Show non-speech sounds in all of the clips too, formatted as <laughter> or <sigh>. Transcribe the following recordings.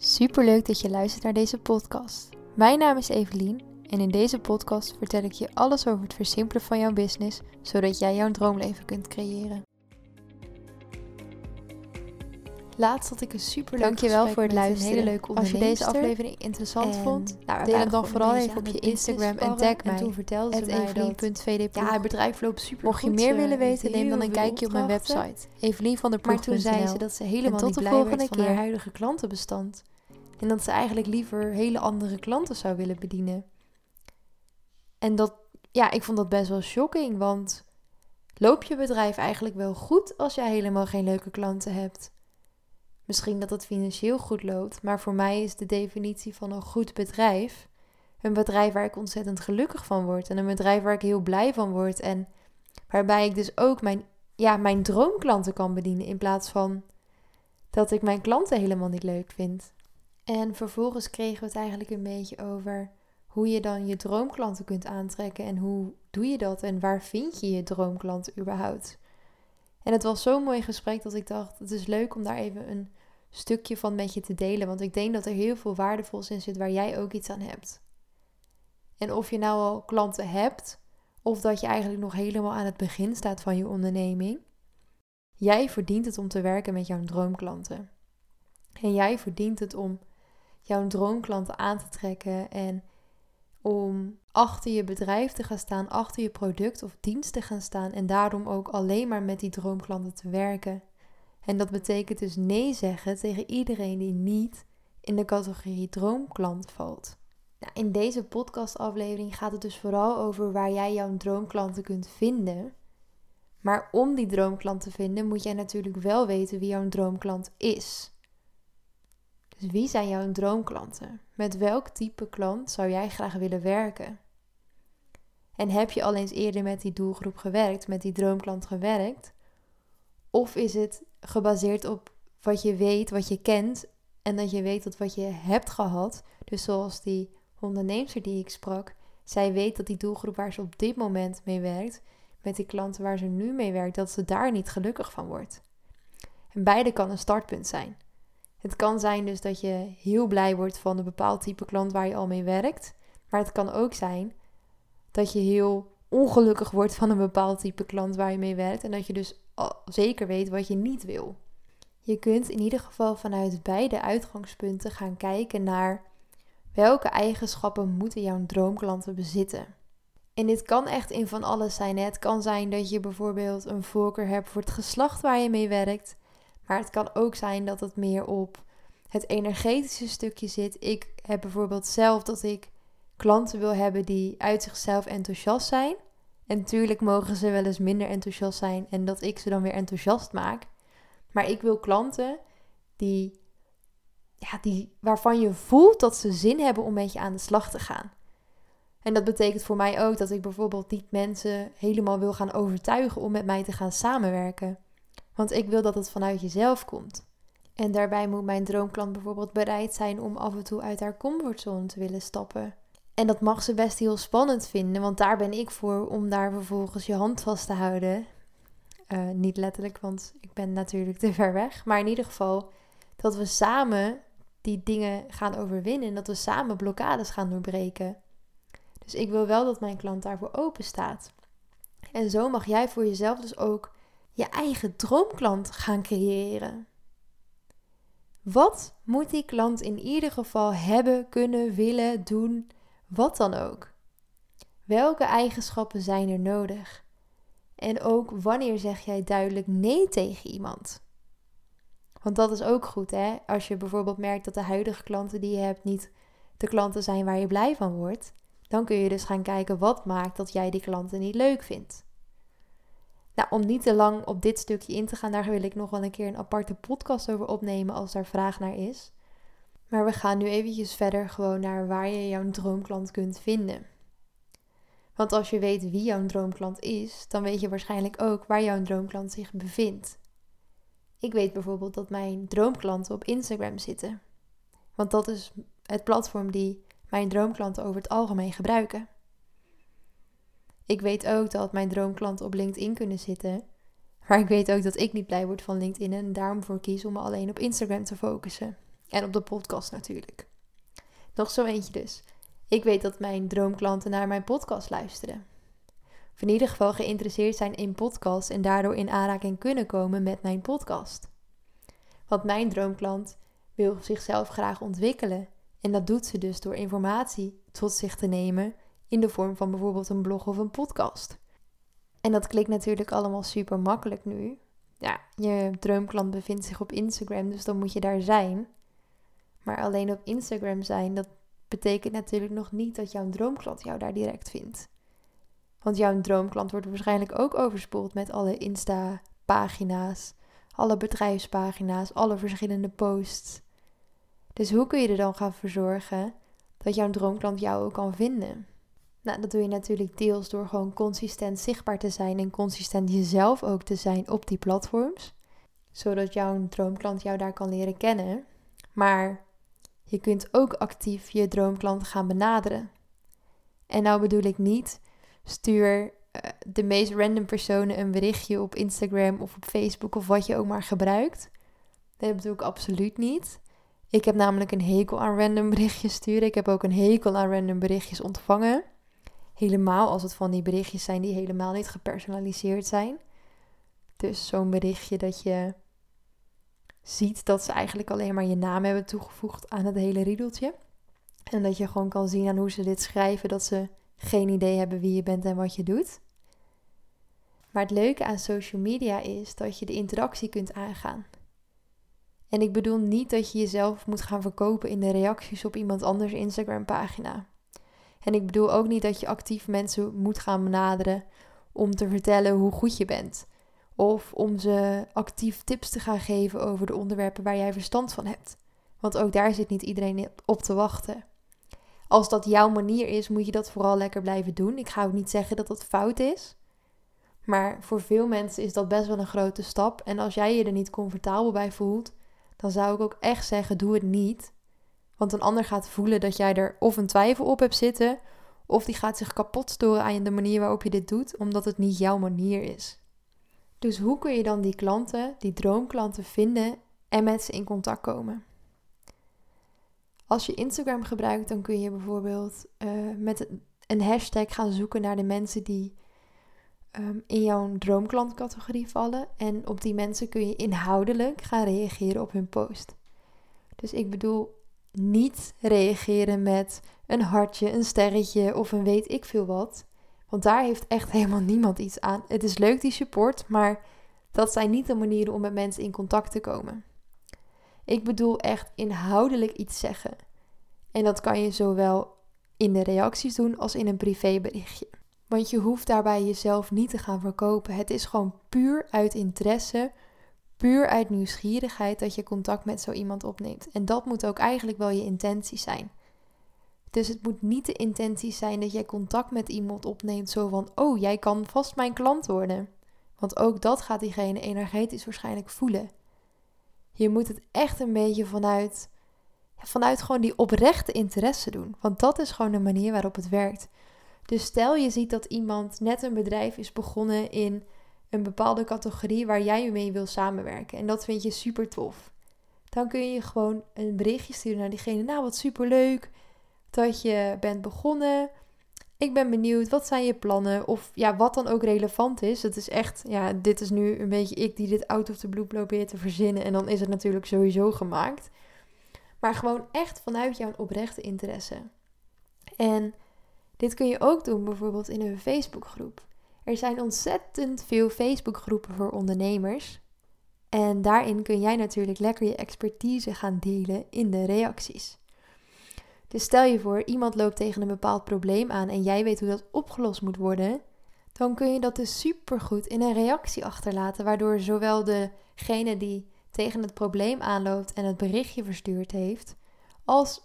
Superleuk dat je luistert naar deze podcast. Mijn naam is Evelien en in deze podcast vertel ik je alles over het versimpelen van jouw business, zodat jij jouw droomleven kunt creëren. Laatst had ik een super Dankjewel voor het luisteren. Een hele leuke Als je deze aflevering interessant En, vond, nou, deel hem dan vooral even op je Instagram en tag mij. En toen vertelde ze mij dat ja, het bedrijf loopt super Mocht je meer willen weten, neem dan een kijkje op mijn website. Evelien van der Maar toen zei ze dat ze helemaal tot niet de blij volgende werd van haar huidige klantenbestand. En dat ze eigenlijk liever hele andere klanten zou willen bedienen. En dat, ja, ik vond dat best wel shocking, want loop je bedrijf eigenlijk wel goed als jij helemaal geen leuke klanten hebt? Misschien dat het financieel goed loopt, maar voor mij is de definitie van een goed bedrijf een bedrijf waar ik ontzettend gelukkig van word en een bedrijf waar ik heel blij van word en waarbij ik dus ook mijn, ja, mijn droomklanten kan bedienen in plaats van dat ik mijn klanten helemaal niet leuk vind. En vervolgens kregen we het eigenlijk een beetje over hoe je dan je droomklanten kunt aantrekken en hoe doe je dat en waar vind je je droomklanten überhaupt. En het was zo'n mooi gesprek dat ik dacht, het is leuk om daar even een stukje van met je te delen, want ik denk dat er heel veel waardevols in zit waar jij ook iets aan hebt. En of je nou al klanten hebt, of dat je eigenlijk nog helemaal aan het begin staat van je onderneming, jij verdient het om te werken met jouw droomklanten. En jij verdient het om jouw droomklanten aan te trekken en om achter je bedrijf te gaan staan, achter je product of dienst te gaan staan en daarom ook alleen maar met die droomklanten te werken. En dat betekent dus nee zeggen tegen iedereen die niet in de categorie droomklant valt. Nou, in deze podcastaflevering gaat het dus vooral over waar jij jouw droomklanten kunt vinden. Maar om die droomklant te vinden moet jij natuurlijk wel weten wie jouw droomklant is. Dus wie zijn jouw droomklanten? Met welk type klant zou jij graag willen werken? En heb je al eens eerder met die doelgroep gewerkt, met die droomklant gewerkt? Of is het gebaseerd op wat je weet, wat je kent en dat je weet dat wat je hebt gehad, dus zoals die onderneemster die ik sprak, zij weet dat die doelgroep waar ze op dit moment mee werkt, met die klanten waar ze nu mee werkt, dat ze daar niet gelukkig van wordt. En beide kan een startpunt zijn. Het kan zijn dus dat je heel blij wordt van een bepaald type klant waar je al mee werkt. Maar het kan ook zijn dat je heel ongelukkig wordt van een bepaald type klant waar je mee werkt. En dat je dus zeker weet wat je niet wil. Je kunt in ieder geval vanuit beide uitgangspunten gaan kijken naar welke eigenschappen moeten jouw droomklanten bezitten. En dit kan echt in van alles zijn. Het kan zijn dat je bijvoorbeeld een voorkeur hebt voor het geslacht waar je mee werkt. Maar het kan ook zijn dat het meer op het energetische stukje zit. Ik heb bijvoorbeeld zelf dat ik klanten wil hebben die uit zichzelf enthousiast zijn. En natuurlijk mogen ze wel eens minder enthousiast zijn en dat ik ze dan weer enthousiast maak. Maar ik wil klanten die, ja, die, waarvan je voelt dat ze zin hebben om met je aan de slag te gaan. En dat betekent voor mij ook dat ik bijvoorbeeld niet mensen helemaal wil gaan overtuigen om met mij te gaan samenwerken. Want ik wil dat het vanuit jezelf komt. En daarbij moet mijn droomklant bijvoorbeeld bereid zijn om af en toe uit haar comfortzone te willen stappen. En dat mag ze best heel spannend vinden, want daar ben ik voor om daar vervolgens je hand vast te houden. Uh, niet letterlijk, want ik ben natuurlijk <laughs> te ver weg. Maar in ieder geval dat we samen die dingen gaan overwinnen en dat we samen blokkades gaan doorbreken. Dus ik wil wel dat mijn klant daarvoor open staat. En zo mag jij voor jezelf dus ook je eigen droomklant gaan creëren. Wat moet die klant in ieder geval hebben, kunnen, willen, doen, wat dan ook? Welke eigenschappen zijn er nodig? En ook wanneer zeg jij duidelijk nee tegen iemand? Want dat is ook goed, hè? Als je bijvoorbeeld merkt dat de huidige klanten die je hebt niet de klanten zijn waar je blij van wordt, dan kun je dus gaan kijken wat maakt dat jij die klanten niet leuk vindt. Nou, om niet te lang op dit stukje in te gaan, daar wil ik nog wel een keer een aparte podcast over opnemen als daar vraag naar is. Maar we gaan nu eventjes verder gewoon naar waar je jouw droomklant kunt vinden. Want als je weet wie jouw droomklant is, dan weet je waarschijnlijk ook waar jouw droomklant zich bevindt. Ik weet bijvoorbeeld dat mijn droomklanten op Instagram zitten. Want dat is het platform die mijn droomklanten over het algemeen gebruiken. Ik weet ook dat mijn droomklanten op LinkedIn kunnen zitten. Maar ik weet ook dat ik niet blij word van LinkedIn en daarom voor kies om me alleen op Instagram te focussen. En op de podcast natuurlijk. Nog zo eentje dus. Ik weet dat mijn droomklanten naar mijn podcast luisteren. Of in ieder geval geïnteresseerd zijn in podcast en daardoor in aanraking kunnen komen met mijn podcast. Want mijn droomklant wil zichzelf graag ontwikkelen. En dat doet ze dus door informatie tot zich te nemen in de vorm van bijvoorbeeld een blog of een podcast. En dat klinkt natuurlijk allemaal super makkelijk nu. Ja, je droomklant bevindt zich op Instagram, dus dan moet je daar zijn. Maar alleen op Instagram zijn, dat betekent natuurlijk nog niet dat jouw droomklant jou daar direct vindt. Want jouw droomklant wordt waarschijnlijk ook overspoeld met alle Insta-pagina's, alle bedrijfspagina's, alle verschillende posts. Dus hoe kun je er dan gaan verzorgen dat jouw droomklant jou ook kan vinden? Nou, dat doe je natuurlijk deels door gewoon consistent zichtbaar te zijn en consistent jezelf ook te zijn op die platforms, zodat jouw droomklant jou daar kan leren kennen. Maar je kunt ook actief je droomklant gaan benaderen. En nou bedoel ik niet, stuur uh, de meest random personen een berichtje op Instagram of op Facebook of wat je ook maar gebruikt. Dat bedoel ik absoluut niet. Ik heb namelijk een hekel aan random berichtjes sturen. Ik heb ook een hekel aan random berichtjes ontvangen. Helemaal als het van die berichtjes zijn die helemaal niet gepersonaliseerd zijn. Dus zo'n berichtje dat je ziet dat ze eigenlijk alleen maar je naam hebben toegevoegd aan het hele riedeltje. En dat je gewoon kan zien aan hoe ze dit schrijven dat ze geen idee hebben wie je bent en wat je doet. Maar het leuke aan social media is dat je de interactie kunt aangaan. En ik bedoel niet dat je jezelf moet gaan verkopen in de reacties op iemand anders Instagram pagina. En ik bedoel ook niet dat je actief mensen moet gaan benaderen om te vertellen hoe goed je bent. Of om ze actief tips te gaan geven over de onderwerpen waar jij verstand van hebt. Want ook daar zit niet iedereen op te wachten. Als dat jouw manier is, moet je dat vooral lekker blijven doen. Ik ga ook niet zeggen dat dat fout is. Maar voor veel mensen is dat best wel een grote stap. En als jij je er niet comfortabel bij voelt, dan zou ik ook echt zeggen: doe het niet. Want een ander gaat voelen dat jij er of een twijfel op hebt zitten, of die gaat zich kapot storen aan de manier waarop je dit doet, omdat het niet jouw manier is. Dus hoe kun je dan die klanten, die droomklanten vinden en met ze in contact komen? Als je Instagram gebruikt, dan kun je bijvoorbeeld uh, met een hashtag gaan zoeken naar de mensen die um, in jouw droomklantcategorie vallen. En op die mensen kun je inhoudelijk gaan reageren op hun post. Dus ik bedoel niet reageren met een hartje, een sterretje of een weet ik veel wat. Want daar heeft echt helemaal niemand iets aan. Het is leuk die support, maar dat zijn niet de manieren om met mensen in contact te komen. Ik bedoel echt inhoudelijk iets zeggen. En dat kan je zowel in de reacties doen als in een privéberichtje. Want je hoeft daarbij jezelf niet te gaan verkopen. Het is gewoon puur uit interesse, puur uit nieuwsgierigheid dat je contact met zo iemand opneemt. En dat moet ook eigenlijk wel je intentie zijn. Dus het moet niet de intentie zijn dat jij contact met iemand opneemt zo van, oh, jij kan vast mijn klant worden. Want ook dat gaat diegene energetisch waarschijnlijk voelen. Je moet het echt een beetje vanuit, vanuit gewoon die oprechte interesse doen. Want dat is gewoon de manier waarop het werkt. Dus stel je ziet dat iemand net een bedrijf is begonnen in een bepaalde categorie waar jij mee wil samenwerken. En dat vind je super tof. Dan kun je gewoon een berichtje sturen naar diegene. Nou, wat super leuk dat je bent begonnen. Ik ben benieuwd, wat zijn je plannen? Of ja, wat dan ook relevant is. Het is echt, ja, dit is nu een beetje ik die dit out of the blue probeert te verzinnen. En dan is het natuurlijk sowieso gemaakt. Maar gewoon echt vanuit jouw oprechte interesse. En dit kun je ook doen bijvoorbeeld in een Facebookgroep. Er zijn ontzettend veel Facebookgroepen voor ondernemers. En daarin kun jij natuurlijk lekker je expertise gaan delen in de reacties. Dus stel je voor, iemand loopt tegen een bepaald probleem aan en jij weet hoe dat opgelost moet worden, dan kun je dat dus supergoed in een reactie achterlaten, waardoor zowel degene die tegen het probleem aanloopt en het berichtje verstuurd heeft, als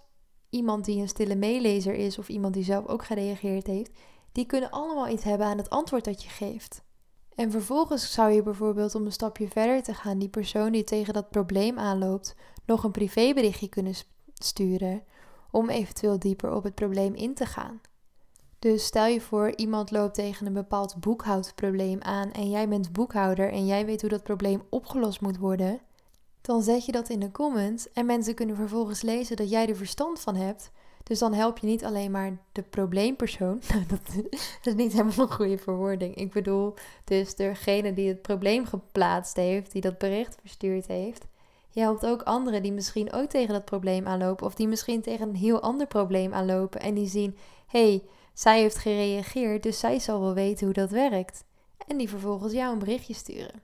iemand die een stille meelezer is of iemand die zelf ook gereageerd heeft, die kunnen allemaal iets hebben aan het antwoord dat je geeft. En vervolgens zou je bijvoorbeeld om een stapje verder te gaan, die persoon die tegen dat probleem aanloopt, nog een privéberichtje kunnen sturen om eventueel dieper op het probleem in te gaan. Dus stel je voor, iemand loopt tegen een bepaald boekhoudprobleem aan en jij bent boekhouder en jij weet hoe dat probleem opgelost moet worden, dan zet je dat in de comments en mensen kunnen vervolgens lezen dat jij er verstand van hebt. Dus dan help je niet alleen maar de probleempersoon. <laughs> dat is niet helemaal een goede verwoording. Ik bedoel, dus degene die het probleem geplaatst heeft, die dat bericht verstuurd heeft. Je helpt ook anderen die misschien ook tegen dat probleem aanlopen. Of die misschien tegen een heel ander probleem aanlopen. En die zien, hé, hey, zij heeft gereageerd, dus zij zal wel weten hoe dat werkt. En die vervolgens jou een berichtje sturen.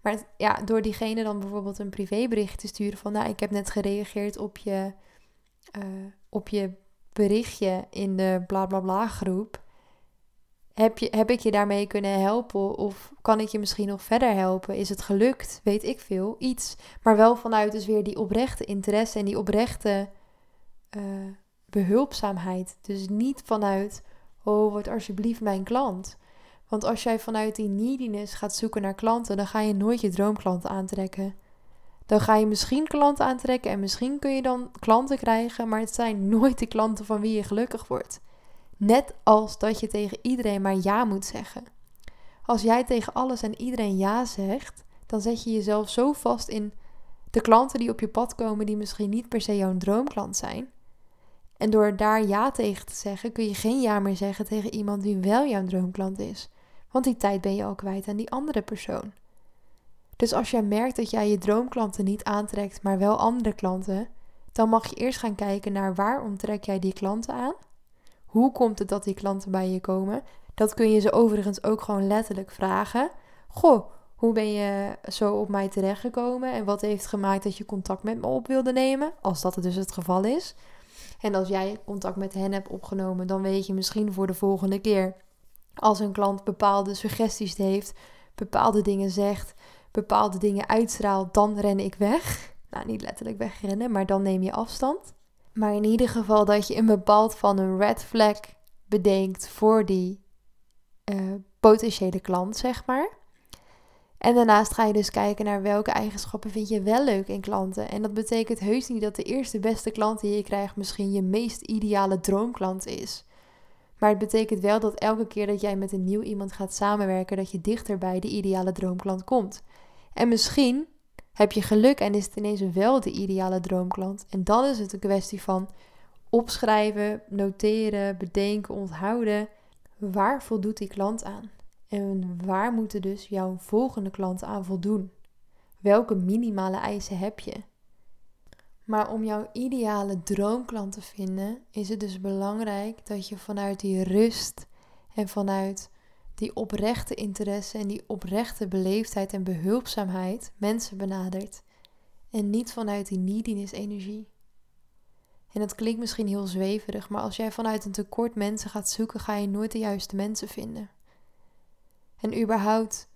Maar ja, door diegene dan bijvoorbeeld een privébericht te sturen van, nou, ik heb net gereageerd op je, uh, op je berichtje in de bla bla bla groep. Heb, je, heb ik je daarmee kunnen helpen? Of kan ik je misschien nog verder helpen? Is het gelukt? Weet ik veel. Iets. Maar wel vanuit dus weer die oprechte interesse en die oprechte uh, behulpzaamheid. Dus niet vanuit, oh, word alsjeblieft mijn klant. Want als jij vanuit die neediness gaat zoeken naar klanten, dan ga je nooit je droomklanten aantrekken. Dan ga je misschien klanten aantrekken en misschien kun je dan klanten krijgen, maar het zijn nooit de klanten van wie je gelukkig wordt. Net als dat je tegen iedereen maar ja moet zeggen. Als jij tegen alles en iedereen ja zegt, dan zet je jezelf zo vast in de klanten die op je pad komen, die misschien niet per se jouw droomklant zijn. En door daar ja tegen te zeggen, kun je geen ja meer zeggen tegen iemand die wel jouw droomklant is. Want die tijd ben je al kwijt aan die andere persoon. Dus als jij merkt dat jij je droomklanten niet aantrekt, maar wel andere klanten, dan mag je eerst gaan kijken naar waarom trek jij die klanten aan? Hoe komt het dat die klanten bij je komen? Dat kun je ze overigens ook gewoon letterlijk vragen. Goh, hoe ben je zo op mij terechtgekomen en wat heeft gemaakt dat je contact met me op wilde nemen? Als dat dus het geval is. En als jij contact met hen hebt opgenomen, dan weet je misschien voor de volgende keer als een klant bepaalde suggesties heeft, bepaalde dingen zegt, bepaalde dingen uitstraalt, dan ren ik weg. Nou, niet letterlijk wegrennen, maar dan neem je afstand. Maar in ieder geval dat je een bepaald van een red flag bedenkt voor die uh, potentiële klant, zeg maar. En daarnaast ga je dus kijken naar welke eigenschappen vind je wel leuk in klanten. En dat betekent heus niet dat de eerste beste klant die je krijgt misschien je meest ideale droomklant is. Maar het betekent wel dat elke keer dat jij met een nieuw iemand gaat samenwerken, dat je dichter bij de ideale droomklant komt. En misschien heb je geluk en is het ineens wel de ideale droomklant. En dan is het een kwestie van opschrijven, noteren, bedenken, onthouden. Waar voldoet die klant aan? En waar moeten dus jouw volgende klanten aan voldoen? Welke minimale eisen heb je? Maar om jouw ideale droomklant te vinden, is het dus belangrijk dat je vanuit die rust en vanuit die oprechte interesse en die oprechte beleefdheid en behulpzaamheid mensen benadert. En niet vanuit die neediness-energie. En dat klinkt misschien heel zweverig, maar als jij vanuit een tekort mensen gaat zoeken, ga je nooit de juiste mensen vinden. En überhaupt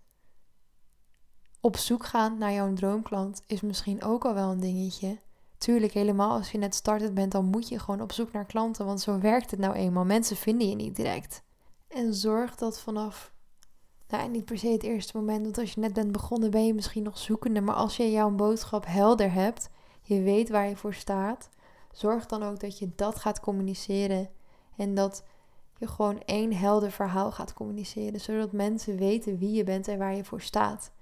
op zoek gaan naar jouw droomklant is misschien ook al wel een dingetje. Tuurlijk, helemaal als je net startend bent, dan moet je gewoon op zoek naar klanten, want zo werkt het nou eenmaal. Mensen vinden je niet direct. En zorg dat vanaf, nou niet per se het eerste moment, want als je net bent begonnen ben je misschien nog zoekende, maar als je jouw boodschap helder hebt, je weet waar je voor staat, zorg dan ook dat je dat gaat communiceren en dat je gewoon één helder verhaal gaat communiceren, zodat mensen weten wie je bent en waar je voor staat.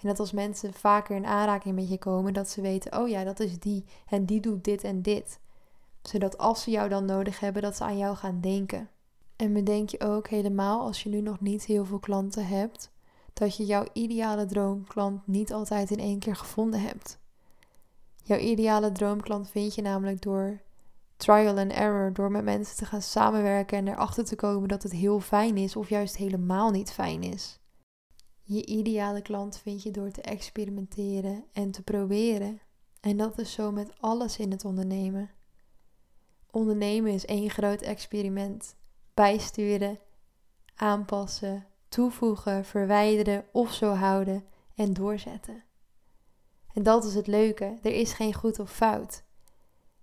En dat als mensen vaker in aanraking met je komen, dat ze weten, oh ja, dat is die en die doet dit en dit. Zodat als ze jou dan nodig hebben, dat ze aan jou gaan denken. En bedenk je ook helemaal als je nu nog niet heel veel klanten hebt, dat je jouw ideale droomklant niet altijd in één keer gevonden hebt. Jouw ideale droomklant vind je namelijk door trial and error, door met mensen te gaan samenwerken en erachter te komen dat het heel fijn is of juist helemaal niet fijn is. Je ideale klant vind je door te experimenteren en te proberen. En dat is zo met alles in het ondernemen. Ondernemen is één groot experiment. Bijsturen, aanpassen, toevoegen, verwijderen of zo houden en doorzetten. En dat is het leuke. Er is geen goed of fout.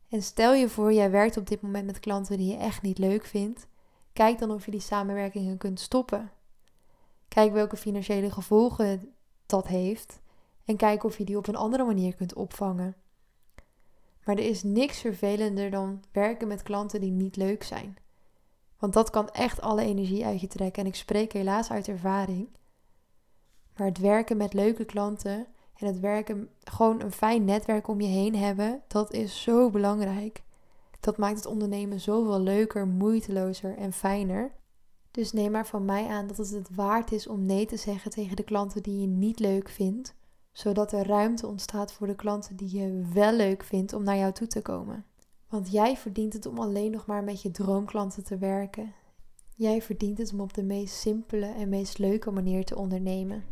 En stel je voor, jij werkt op dit moment met klanten die je echt niet leuk vindt. Kijk dan of je die samenwerkingen kunt stoppen. Kijk welke financiële gevolgen dat heeft. En kijk of je die op een andere manier kunt opvangen. Maar er is niks vervelender dan werken met klanten die niet leuk zijn. Want dat kan echt alle energie uit je trekken. En ik spreek helaas uit ervaring. Maar het werken met leuke klanten En het werken, gewoon een fijn netwerk om je heen hebben, dat is zo belangrijk. Dat maakt het ondernemen zoveel leuker, moeitelozer en fijner. Dus neem maar van mij aan dat het het waard is om nee te zeggen tegen de klanten die je niet leuk vindt, zodat er ruimte ontstaat voor de klanten die je wel leuk vindt om naar jou toe te komen. Want jij verdient het om alleen nog maar met je droomklanten te werken. Jij verdient het om op de meest simpele en meest leuke manier te ondernemen.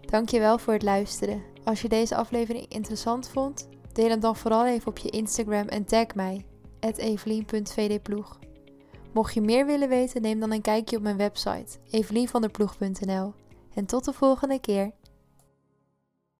Dankjewel voor het luisteren. Als je deze aflevering interessant vond, deel hem dan vooral even op je Instagram en tag mij, evelien.vdploeg. Mocht je meer willen weten, neem dan een kijkje op mijn website, evelienvanderploeg.nl. En tot de volgende keer.